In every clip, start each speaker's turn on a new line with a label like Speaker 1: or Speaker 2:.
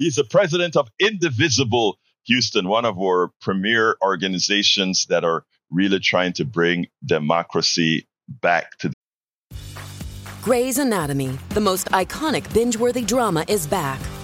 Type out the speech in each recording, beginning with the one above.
Speaker 1: he's the president of Indivisible Houston, one of our premier organizations that are really trying to bring democracy back to.
Speaker 2: Grey's Anatomy, the most iconic binge-worthy drama, is back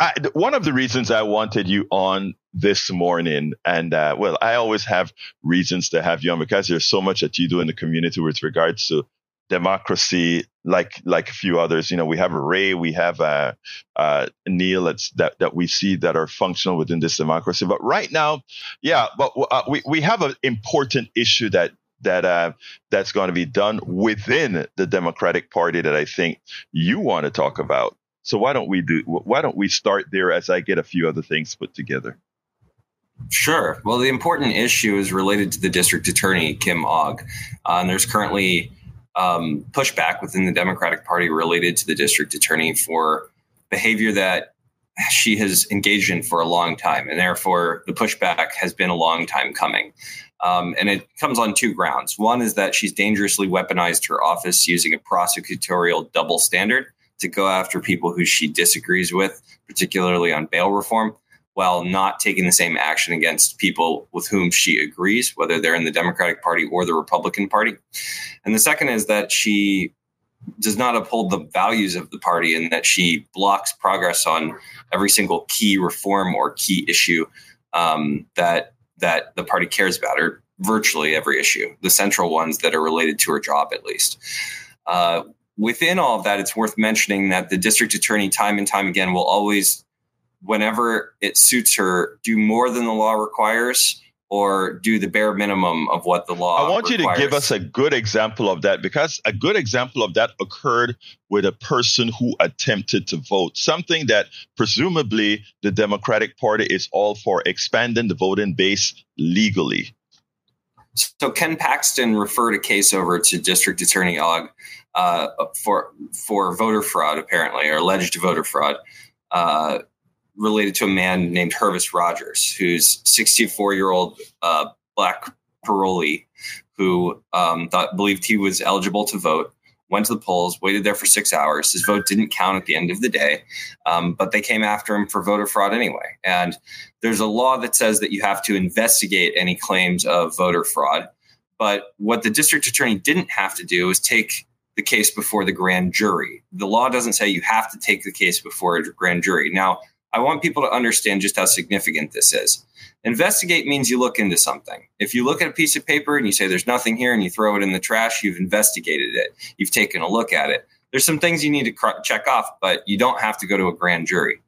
Speaker 1: I, one of the reasons I wanted you on this morning, and uh, well, I always have reasons to have you on because there's so much that you do in the community with regards to democracy, like like a few others. You know, we have Ray, we have uh, uh, Neil that that we see that are functional within this democracy. But right now, yeah, but uh, we we have an important issue that that uh, that's going to be done within the Democratic Party that I think you want to talk about. So why don't we do? Why don't we start there as I get a few other things put together?
Speaker 3: Sure. Well, the important issue is related to the district attorney Kim Ogg, uh, and there's currently um, pushback within the Democratic Party related to the district attorney for behavior that she has engaged in for a long time, and therefore the pushback has been a long time coming. Um, and it comes on two grounds. One is that she's dangerously weaponized her office using a prosecutorial double standard to go after people who she disagrees with, particularly on bail reform, while not taking the same action against people with whom she agrees, whether they're in the Democratic Party or the Republican Party. And the second is that she does not uphold the values of the party and that she blocks progress on every single key reform or key issue um, that that the party cares about, or virtually every issue, the central ones that are related to her job, at least. Uh, within all of that, it's worth mentioning that the district attorney, time and time again, will always, whenever it suits her, do more than the law requires or do the bare minimum of what the law.
Speaker 1: I want
Speaker 3: requires.
Speaker 1: you to give us a good example of that because a good example of that occurred with a person who attempted to vote, something that presumably the Democratic Party is all for expanding the voting base legally.
Speaker 3: So Ken Paxton referred a case over to District Attorney Ogg uh, for for voter fraud, apparently, or alleged voter fraud, uh, related to a man named Hervis Rogers, who's 64 year old uh, black parolee who um, thought believed he was eligible to vote. Went to the polls, waited there for six hours. His vote didn't count at the end of the day, um, but they came after him for voter fraud anyway. And there's a law that says that you have to investigate any claims of voter fraud. But what the district attorney didn't have to do is take the case before the grand jury. The law doesn't say you have to take the case before a grand jury. Now, I want people to understand just how significant this is. Investigate means you look into something. If you look at a piece of paper and you say there's nothing here and you throw it in the trash, you've investigated it. You've taken a look at it. There's some things you need to cr- check off, but you don't have to go to a grand jury.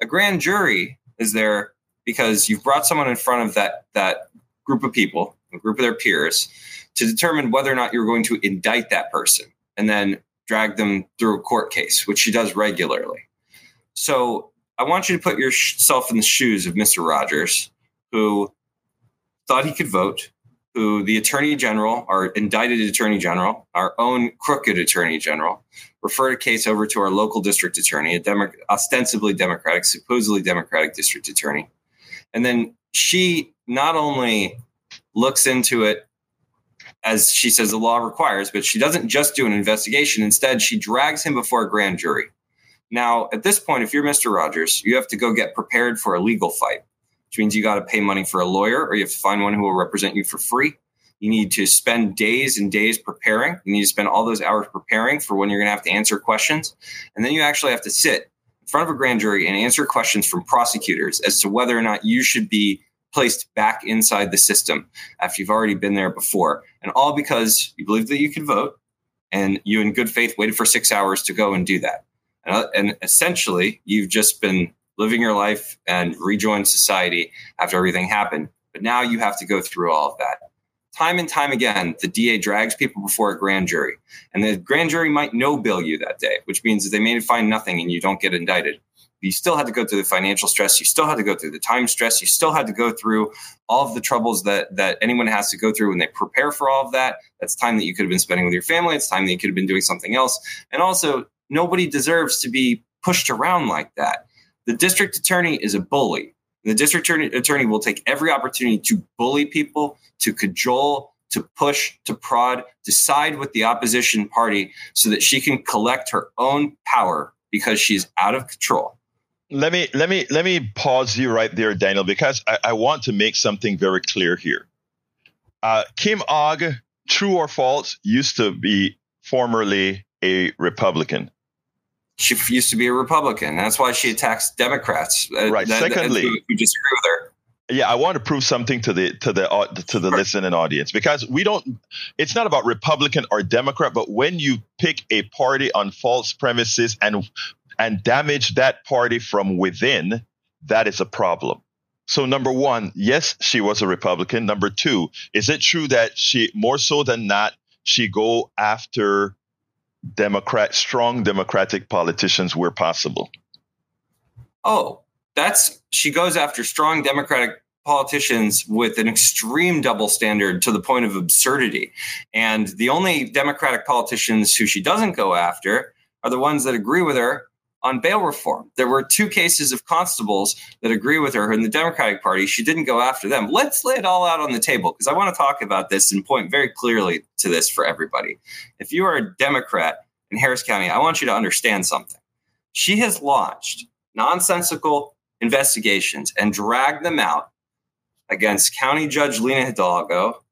Speaker 3: A grand jury is there because you've brought someone in front of that that group of people, a group of their peers, to determine whether or not you're going to indict that person and then drag them through a court case, which she does regularly. So I want you to put yourself in the shoes of Mr. Rogers, who thought he could vote, who the attorney general, our indicted attorney general, our own crooked attorney general, referred a case over to our local district attorney, a Demo- ostensibly Democratic, supposedly Democratic district attorney. And then she not only looks into it as she says the law requires, but she doesn't just do an investigation. Instead, she drags him before a grand jury. Now, at this point, if you're Mr. Rogers, you have to go get prepared for a legal fight, which means you got to pay money for a lawyer or you have to find one who will represent you for free. You need to spend days and days preparing. You need to spend all those hours preparing for when you're going to have to answer questions. And then you actually have to sit in front of a grand jury and answer questions from prosecutors as to whether or not you should be placed back inside the system after you've already been there before. And all because you believed that you could vote and you, in good faith, waited for six hours to go and do that. And, and essentially, you've just been living your life and rejoined society after everything happened. But now you have to go through all of that. Time and time again, the DA drags people before a grand jury, and the grand jury might no bill you that day, which means that they may find nothing and you don't get indicted. You still had to go through the financial stress. You still had to go through the time stress. You still had to go through all of the troubles that that anyone has to go through when they prepare for all of that. That's time that you could have been spending with your family. It's time that you could have been doing something else. And also, nobody deserves to be pushed around like that. The district attorney is a bully. The district attorney, attorney will take every opportunity to bully people, to cajole, to push, to prod, to side with the opposition party so that she can collect her own power because she's out of control.
Speaker 1: Let me let me let me pause you right there, Daniel, because I, I want to make something very clear here. Uh, Kim Ogg, true or false, used to be formerly a Republican.
Speaker 3: She used to be a Republican. That's why she attacks Democrats.
Speaker 1: Uh, right.
Speaker 3: That,
Speaker 1: Secondly,
Speaker 3: who, who disagree with her
Speaker 1: yeah, I want to prove something to the to the uh, to the listening audience because we don't. It's not about Republican or Democrat, but when you pick a party on false premises and and damage that party from within, that is a problem. So number one, yes, she was a Republican. Number two, is it true that she more so than not she go after Democrat strong Democratic politicians where possible?
Speaker 3: Oh, that's she goes after strong Democratic politicians with an extreme double standard to the point of absurdity. And the only Democratic politicians who she doesn't go after are the ones that agree with her on bail reform. There were two cases of constables that agree with her in the Democratic Party. She didn't go after them. Let's lay it all out on the table because I want to talk about this and point very clearly to this for everybody. If you are a Democrat in Harris County, I want you to understand something. She has launched nonsensical investigations and dragged them out against County Judge Lina Hidalgo,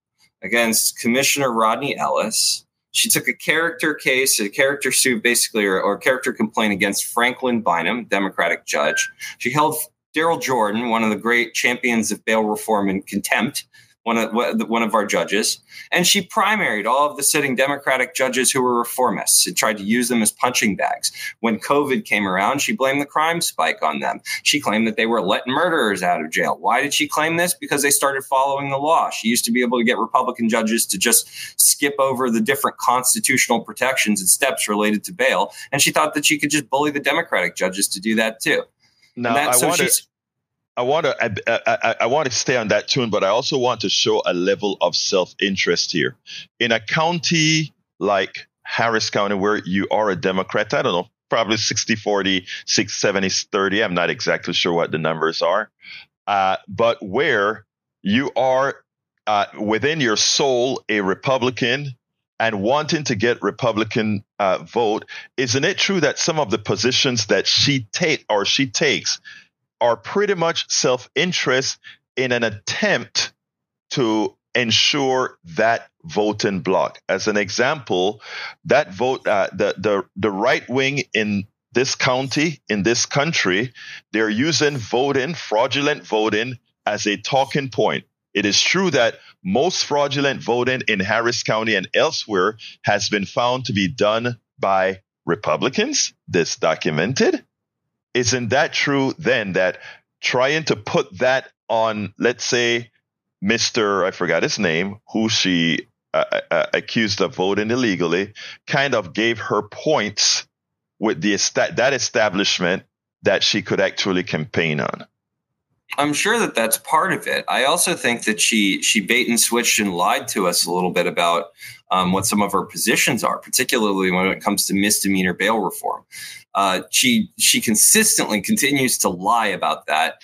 Speaker 3: against Commissioner Rodney Ellis. She took a character case, a character suit, basically, or, or character complaint against Franklin Bynum, Democratic judge. She held Darrell Jordan, one of the great champions of bail reform, in contempt one of one of our judges, and she primaried all of the sitting Democratic judges who were reformists and tried to use them as punching bags. When COVID came around, she blamed the crime spike on them. She claimed that they were letting murderers out of jail. Why did she claim this? Because they started following the law. She used to be able to get Republican judges to just skip over the different constitutional protections and steps related to bail, and she thought that she could just bully the Democratic judges to do that too.
Speaker 1: No, I so want to I want to I, I, I, want to stay on that tune, but I also want to show a level of self interest here. In a county like Harris County, where you are a Democrat, I don't know, probably 60 40, 6 70 30. I'm not exactly sure what the numbers are. Uh, but where you are uh, within your soul a Republican and wanting to get Republican uh, vote, isn't it true that some of the positions that she take or she takes are pretty much self interest in an attempt to ensure that voting block. As an example, that vote, uh, the, the, the right wing in this county, in this country, they're using voting, fraudulent voting, as a talking point. It is true that most fraudulent voting in Harris County and elsewhere has been found to be done by Republicans. This documented. Isn't that true then that trying to put that on, let's say, Mr. I forgot his name, who she uh, uh, uh, accused of voting illegally, kind of gave her points with the that establishment that she could actually campaign on.
Speaker 3: I'm sure that that's part of it. I also think that she she bait and switched and lied to us a little bit about um, what some of her positions are, particularly when it comes to misdemeanor bail reform. Uh, she she consistently continues to lie about that.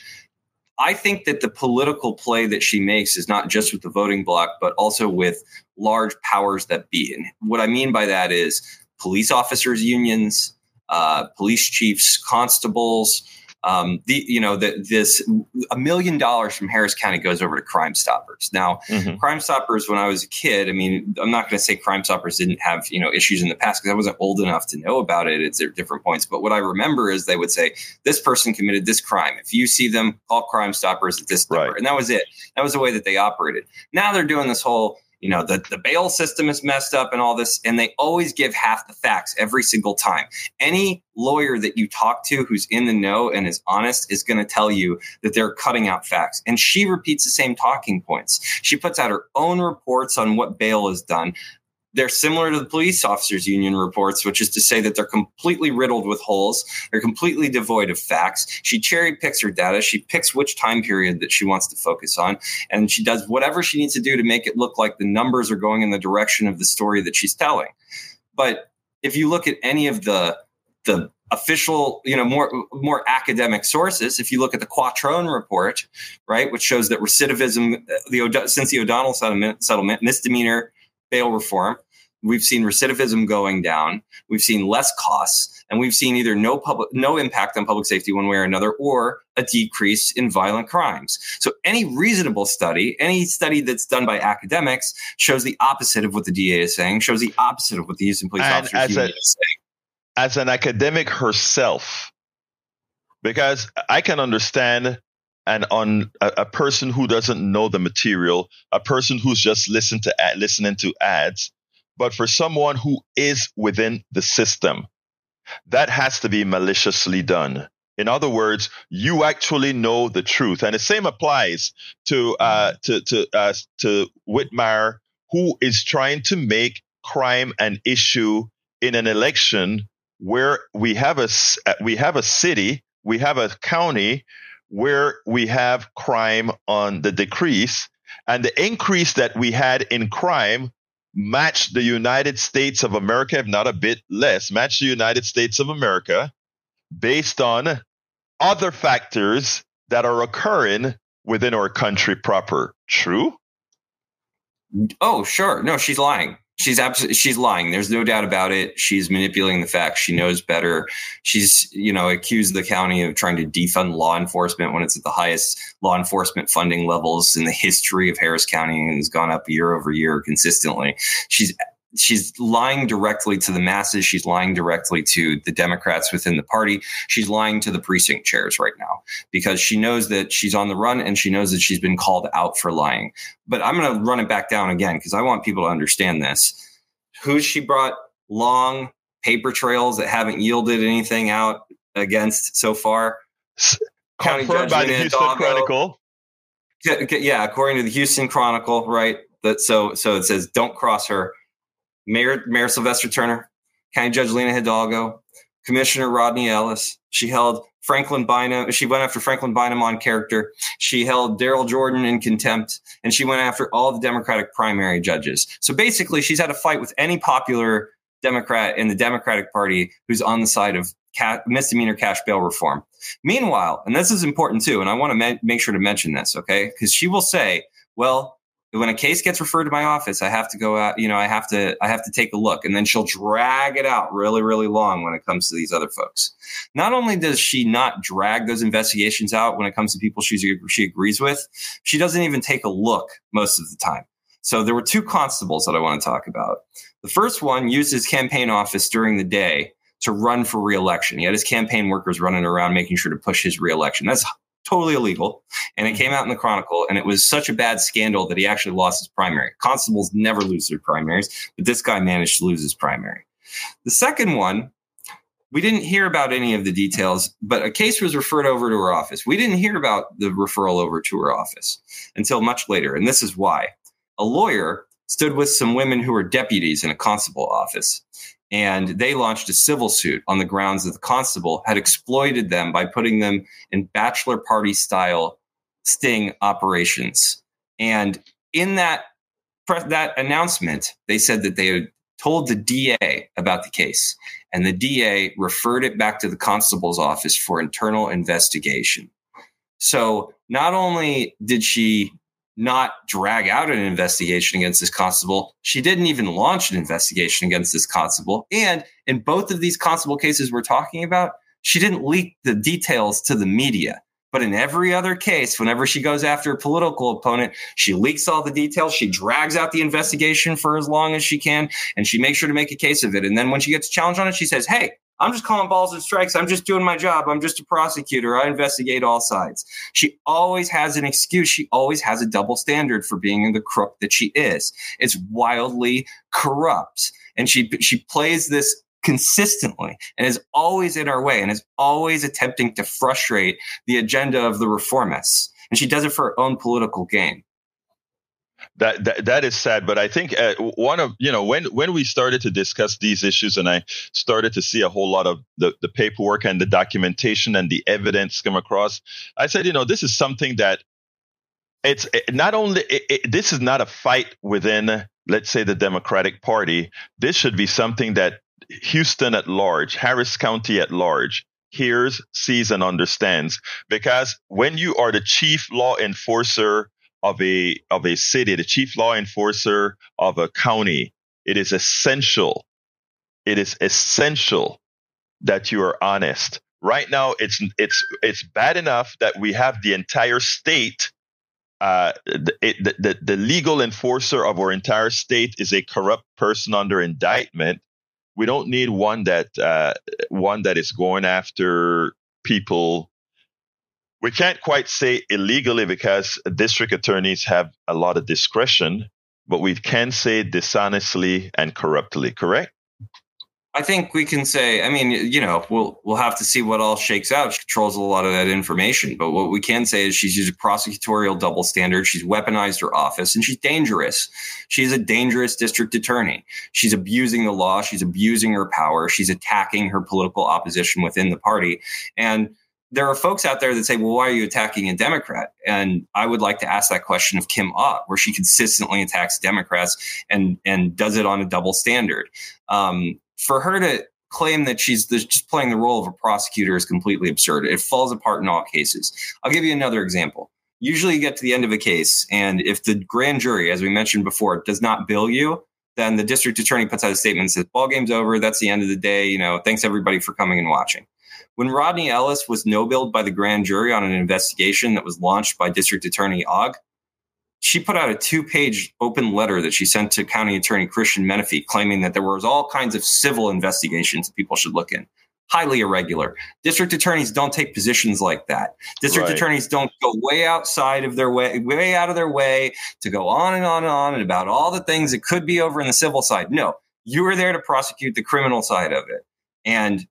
Speaker 3: I think that the political play that she makes is not just with the voting bloc, but also with large powers that be. And what I mean by that is police officers' unions, uh, police chiefs, constables, um, the you know that this a million dollars from Harris County goes over to Crime Stoppers. Now, mm-hmm. Crime Stoppers, when I was a kid, I mean, I'm not going to say Crime Stoppers didn't have you know issues in the past because I wasn't old enough to know about it. It's at different points, but what I remember is they would say this person committed this crime. If you see them, call Crime Stoppers at this number, right. and that was it. That was the way that they operated. Now they're doing this whole you know the, the bail system is messed up and all this and they always give half the facts every single time. Any lawyer that you talk to who's in the know and is honest is going to tell you that they're cutting out facts. And she repeats the same talking points. She puts out her own reports on what bail is done they're similar to the police officers union reports, which is to say that they're completely riddled with holes. They're completely devoid of facts. She cherry picks her data. She picks which time period that she wants to focus on. And she does whatever she needs to do to make it look like the numbers are going in the direction of the story that she's telling. But if you look at any of the, the official, you know, more more academic sources. If you look at the Quattrone report, right, which shows that recidivism, uh, the since the O'Donnell settlement, settlement misdemeanor bail reform. We've seen recidivism going down. We've seen less costs, and we've seen either no public, no impact on public safety one way or another, or a decrease in violent crimes. So, any reasonable study, any study that's done by academics, shows the opposite of what the DA is saying. Shows the opposite of what the Houston Police and Officers Union is saying.
Speaker 1: As an academic herself, because I can understand and on a, a, person who doesn't know the material, a person who's just listened to ad, listening to ads, but for someone who is within the system, that has to be maliciously done. In other words, you actually know the truth, and the same applies to uh, to to uh, to Whitmire, who is trying to make crime an issue in an election where we have a we have a city, we have a county where we have crime on the decrease and the increase that we had in crime matched the United States of America, if not a bit less, matched the United States of America based on other factors that are occurring within our country proper. True?
Speaker 3: Oh, sure. No, she's lying. She's absolutely she's lying. There's no doubt about it. She's manipulating the facts. She knows better. She's you know accused the county of trying to defund law enforcement when it's at the highest law enforcement funding levels in the history of Harris County and has gone up year over year consistently. She's she's lying directly to the masses. She's lying directly to the Democrats within the party. She's lying to the precinct chairs right now because she knows that she's on the run and she knows that she's been called out for lying. But I'm going to run it back down again because I want people to understand this. Who she brought long paper trails that haven't yielded anything out against so far?
Speaker 1: County Confirmed by the Houston. Chronicle.
Speaker 3: Yeah, according to the Houston Chronicle, right? That so so it says don't cross her Mayor, Mayor Sylvester Turner, County Judge Lina Hidalgo, Commissioner Rodney Ellis. She held Franklin Bynum. She went after Franklin Bynum on character. She held Darrell Jordan in contempt, and she went after all the Democratic primary judges. So basically, she's had a fight with any popular Democrat in the Democratic Party who's on the side of misdemeanor cash bail reform. Meanwhile, and this is important too, and I want to ma- make sure to mention this, okay? Because she will say, well, when a case gets referred to my office, I have to go out, you know, I have to, I have to take a look and then she'll drag it out really, really long when it comes to these other folks. Not only does she not drag those investigations out when it comes to people she, she agrees with, she doesn't even take a look most of the time. So there were two constables that I want to talk about. The first one used his campaign office during the day to run for reelection. He had his campaign workers running around making sure to push his reelection. That's totally illegal. And it mm-hmm. came out in the Chronicle, and it was such a bad scandal that he actually lost his primary. Constables never lose their primaries, but this guy managed to lose his primary. The second one, we didn't hear about any of the details, but a case was referred over to her office. We didn't hear about the referral over to her office until much later. And this is why. A lawyer stood with some women who were deputies in a constable office and they launched a civil suit on the grounds that the constable had exploited them by putting them in bachelor party style sting operations. And in that that announcement, they said that they had told the DA about the case, and the DA referred it back to the constable's office for internal investigation. So not only did she not drag out an investigation against this constable. She didn't even launch an investigation against this constable. And in both of these constable cases we're talking about, she didn't leak the details to the media. But in every other case, whenever she goes after a political opponent, she leaks all the details. She drags out the investigation for as long as she can, and she makes sure to make a case of it. And then when she gets challenged on it, she says, Hey, I'm just calling balls and strikes. I'm just doing my job. I'm just a prosecutor. I investigate all sides. She always has an excuse. She always has a double standard for being the crook that she is. It's wildly corrupt. And she, she plays this consistently and is always in our way and is always attempting to frustrate the agenda of the reformists. And she does it for her own political gain.
Speaker 1: That, that that is sad but i think uh, one of you know when when we started to discuss these issues and i started to see a whole lot of the, the paperwork and the documentation and the evidence come across i said you know this is something that it's it, not only it, it, this is not a fight within let's say the democratic party. This should be something that houston at large harris county at large hears sees and understands. Because when you are the chief law enforcer of a of a city, the chief law enforcer of a county, it is essential. It is essential that you are honest. Right now, it's it's it's bad enough that we have the entire state. Uh, the, the, the, the legal enforcer of our entire state is a corrupt person under indictment. We don't need one that uh, one that is going after people we can't quite say illegally because district attorneys have a lot of discretion, but we can say dishonestly and corruptly, correct?
Speaker 3: I think we can say, I mean, you know, we'll we'll have to see what all shakes out. She controls a lot of that information. But what we can say is she's used a prosecutorial double standard. She's weaponized her office and she's dangerous. She's a dangerous district attorney. She's abusing the law. She's abusing her power. She's attacking her political opposition within the party. And there are folks out there that say, well, why are you attacking a Democrat? And I would like to ask that question of Kim Ogg, where she consistently attacks Democrats and, and does it on a double standard. Um, for her to claim that she's just playing the role of a prosecutor is completely absurd. It falls apart in all cases. I'll give you another example. Usually you get to the end of a case, and if the grand jury, as we mentioned before, does not bill you, then the district attorney puts out a statement and says, ball game's over. That's the end of the day. You know, thanks everybody for coming and watching. When Rodney Ellis was no billed by the grand jury on an investigation that was launched by District Attorney Ogg, she put out a two page open letter that she sent to County Attorney Christian Menefee claiming that there was all kinds of civil investigations that people should look in. Highly irregular. District attorneys don't take positions like that. District right. attorneys don't go way outside of their way, way out of their way to go on and on and on and about all the things that could be over in the civil side. No, you are there to prosecute the criminal side of it. And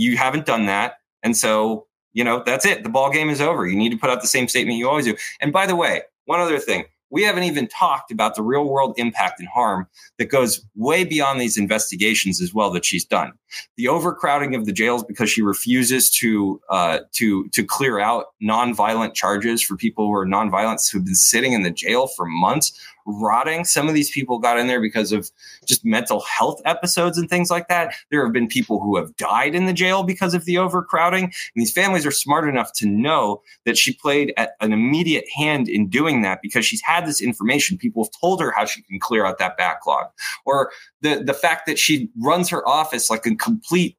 Speaker 3: you haven't done that. And so, you know, that's it. The ball game is over. You need to put out the same statement you always do. And by the way, one other thing, we haven't even talked about the real world impact and harm that goes way beyond these investigations as well that she's done. The overcrowding of the jails because she refuses to uh, to to clear out nonviolent charges for people who are nonviolent who've been sitting in the jail for months rotting. Some of these people got in there because of just mental health episodes and things like that. There have been people who have died in the jail because of the overcrowding. And these families are smart enough to know that she played at an immediate hand in doing that because she's had this information. People have told her how she can clear out that backlog. Or the, the fact that she runs her office like a complete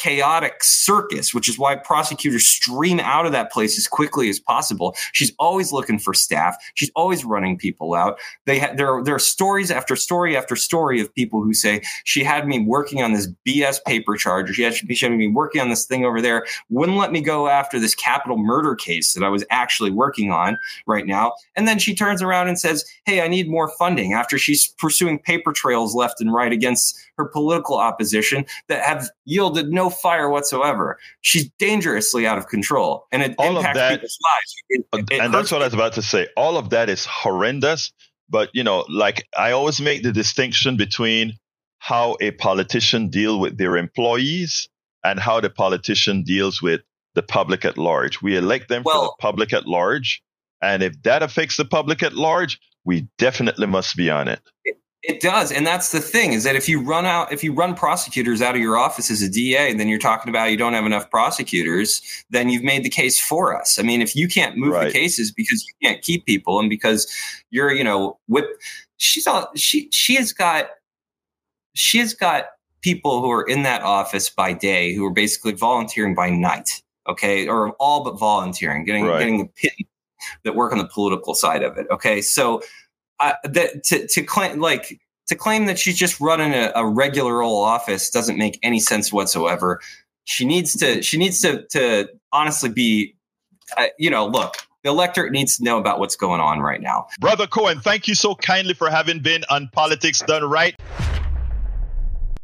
Speaker 3: chaotic circus, which is why prosecutors stream out of that place as quickly as possible. She's always looking for staff. She's always running people out. They ha- there, there are stories after story after story of people who say she had me working on this BS paper charge, or she had, she had me working on this thing over there, wouldn't let me go after this capital murder case that I was actually working on right now. And then she turns around and says, Hey, I need more funding after she's pursuing paper trails left and right against her political opposition that have yielded no fire whatsoever. She's dangerously out of control, and it all impacts that, people's lives. It,
Speaker 1: it and that's what I was about to say. All of that is horrendous. But you know, like I always make the distinction between how a politician deal with their employees and how the politician deals with the public at large. We elect them well, for the public at large, and if that affects the public at large, we definitely must be on
Speaker 3: it. It does, and that's the thing is that if you run out, if you run prosecutors out of your office as a DA, then you're talking about you don't have enough prosecutors. Then you've made the case for us. I mean, if you can't move right. the cases because you can't keep people, and because you're, you know, whip, she's all she she has got she has got people who are in that office by day who are basically volunteering by night. Okay, or all but volunteering, getting right. getting the pit that work on the political side of it. Okay, so that to to claim like to claim that she's just running a, a, regular old office doesn't make any sense whatsoever. She needs to she needs to to honestly be, uh, you know, look. The electorate needs to know about what's going on right now.
Speaker 1: Brother Cohen, thank you so kindly for having been on Politics Done Right.